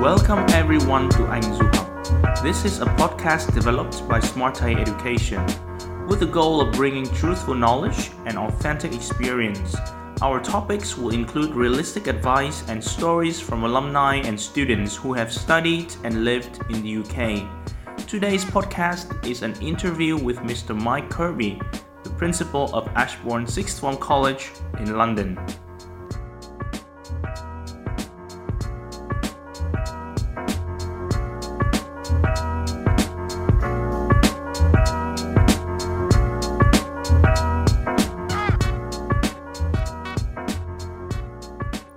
Welcome everyone to Du. This is a podcast developed by Smart Thai Education with the goal of bringing truthful knowledge and authentic experience. Our topics will include realistic advice and stories from alumni and students who have studied and lived in the UK. Today's podcast is an interview with Mr. Mike Kirby, the principal of Ashbourne Sixth Form College in London.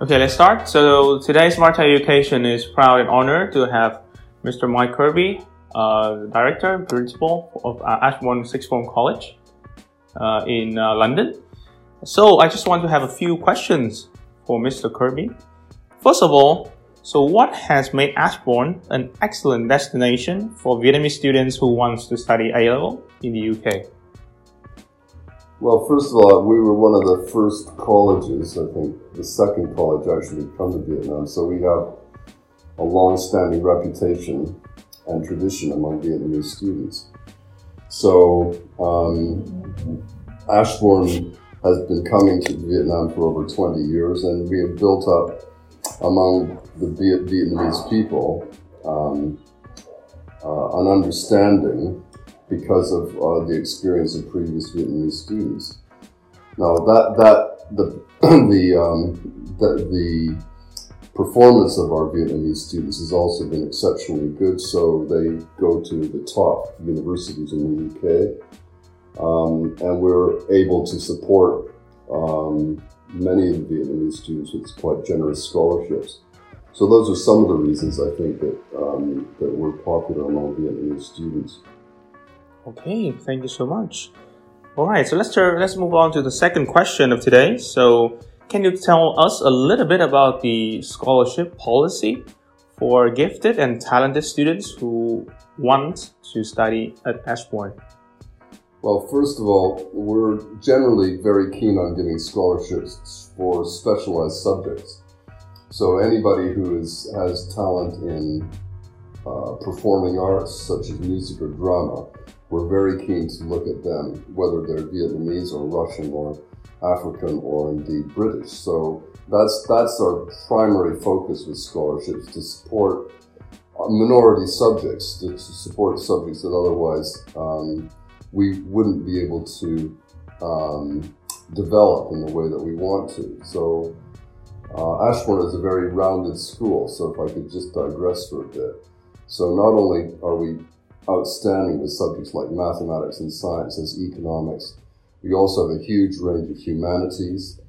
Okay, let's start. So today's Smart Education is proud and honored to have Mr. Mike Kirby, uh, Director and Principal of uh, Ashbourne Sixth Form College uh, in uh, London. So I just want to have a few questions for Mr. Kirby. First of all, so what has made Ashbourne an excellent destination for Vietnamese students who want to study A level in the UK? Well, first of all, we were one of the first colleges, I think the second college actually to come to Vietnam. So we have a long-standing reputation and tradition among Vietnamese students. So um, Ashbourne has been coming to Vietnam for over 20 years, and we have built up among the Vietnamese people um, uh, an understanding because of uh, the experience of previous Vietnamese students. Now that that the the, um, the the performance of our Vietnamese students has also been exceptionally good. So they go to the top universities in the UK, um, and we're able to support um, many of the Vietnamese students with quite generous scholarships. So those are some of the reasons I think that um, that we're popular among Vietnamese students. Okay, thank you so much. All right, so let's turn, let's move on to the second question of today. So, can you tell us a little bit about the scholarship policy for gifted and talented students who want to study at Ashbourne? Well, first of all, we're generally very keen on giving scholarships for specialized subjects. So anybody who is, has talent in uh, performing arts, such as music or drama, we're very keen to look at them, whether they're Vietnamese or Russian or African or indeed British. So that's that's our primary focus with scholarships to support minority subjects, to, support subjects that otherwise um, we wouldn't be able to um, develop in the way that we want to. So uh, is a very rounded school. So if I could just digress for a bit. So not only are we outstanding with subjects like mathematics and sciences, economics. We also have a huge range of humanities,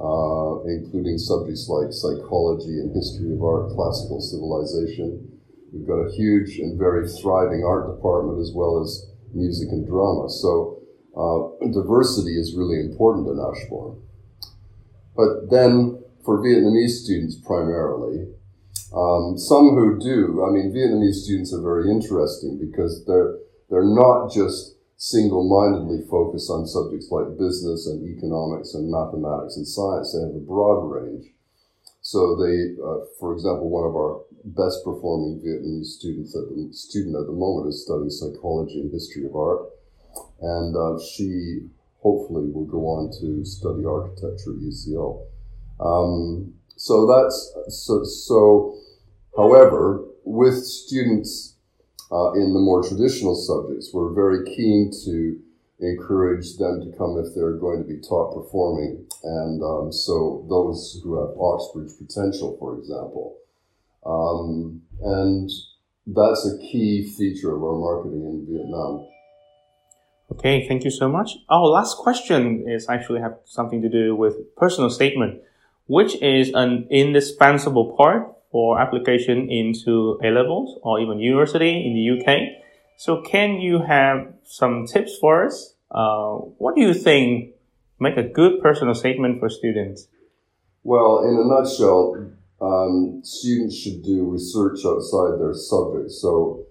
uh, including subjects like psychology and history of art, classical civilization. We've got a huge and very thriving art department as well as music and drama. So uh, diversity is really important in Ashbourne. But then for Vietnamese students primarily, um, some who do, I mean, Vietnamese students are very interesting because they're they're not just single-mindedly focused on subjects like business and economics and mathematics and science. They have a broad range. So they, uh, for example, one of our best performing Vietnamese students at the student at the moment is studying psychology and history of art, and uh, she hopefully will go on to study architecture at UCL. Um, so that's so so However, with students uh, in the more traditional subjects, we're very keen to encourage them to come if they're going to be top performing. And um, so those who have Oxbridge potential, for example. Um, and that's a key feature of our marketing in Vietnam. Okay, thank you so much. Our last question is actually have something to do with personal statement, which is an indispensable part for application into A levels or even university in the UK. So, can you have some tips for us? Uh, what do you think make a good personal statement for students? Well, in a nutshell, um, students should do research outside their subject. So,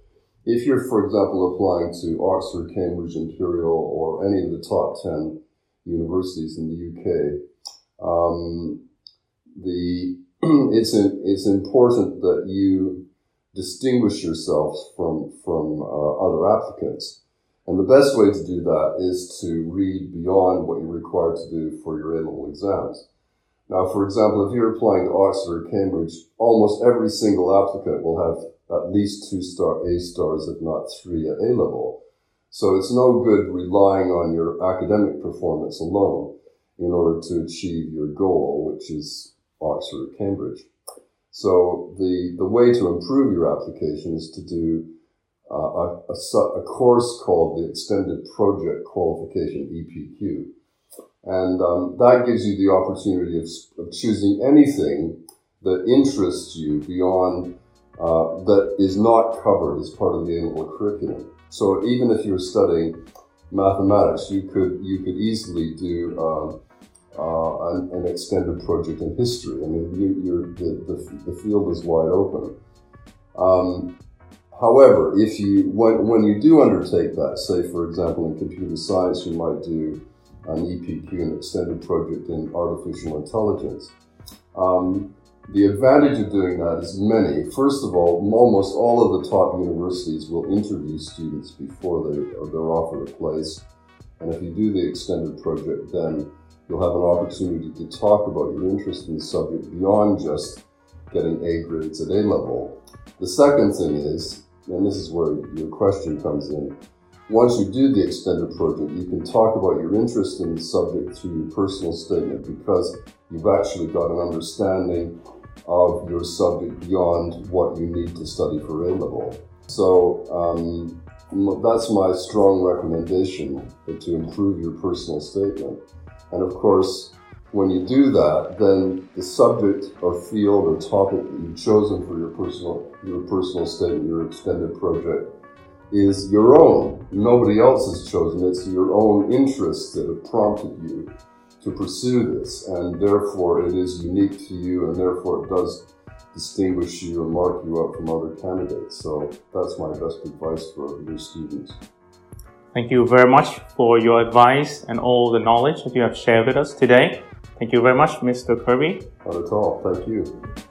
if you're, for example, applying to Oxford, Cambridge, Imperial, or any of the top 10 universities in the UK, um, the it's it's important that you distinguish yourself from from uh, other applicants. And the best way to do that is to read beyond what you're required to do for your A-level exams. Now, for example, if you're applying to Oxford or Cambridge, almost every single applicant will have at least two star A stars, if not three at A level. So it's no good relying on your academic performance alone in order to achieve your goal, which is Oxford or Cambridge. So the, the way to improve your application is to do uh, a, a, a, course called the Extended Project Qualification EPQ. And um, that gives you the opportunity of, of, choosing anything that interests you beyond uh, that is not covered as part of the A-level curriculum. So even if you're studying mathematics, you could you could easily do um, uh, an, an, extended project in history. I mean, you, the, the, the, field is wide open. Um, however, if you when, when you do undertake that, say for example in computer science, you might do an EPQ, an extended project in artificial intelligence. Um, the advantage of doing that is many. First of all, almost all of the top universities will interview students before they, they're offered a place. And if you do the extended project, then you'll have an opportunity to talk about your interest in the subject beyond just getting A grades at A level. The second thing is, and this is where your question comes in, once you do the extended project, you can talk about your interest in the subject through your personal statement because you've actually got an understanding of your subject beyond what you need to study for A level. So um, that's my strong recommendation to improve your personal statement. And of course, when you do that, then the subject or field or topic that you've chosen for your personal your personal statement, your extended project, is your own. Nobody else has chosen. It's your own interests that have prompted you to pursue this, and therefore it is unique to you, and therefore it does distinguish you and mark you up from other candidates. So that's my best advice for your students. Thank you very much for your advice and all the knowledge that you have shared with us today. Thank you very much, Mr. Kirby. Not at all. Thank you.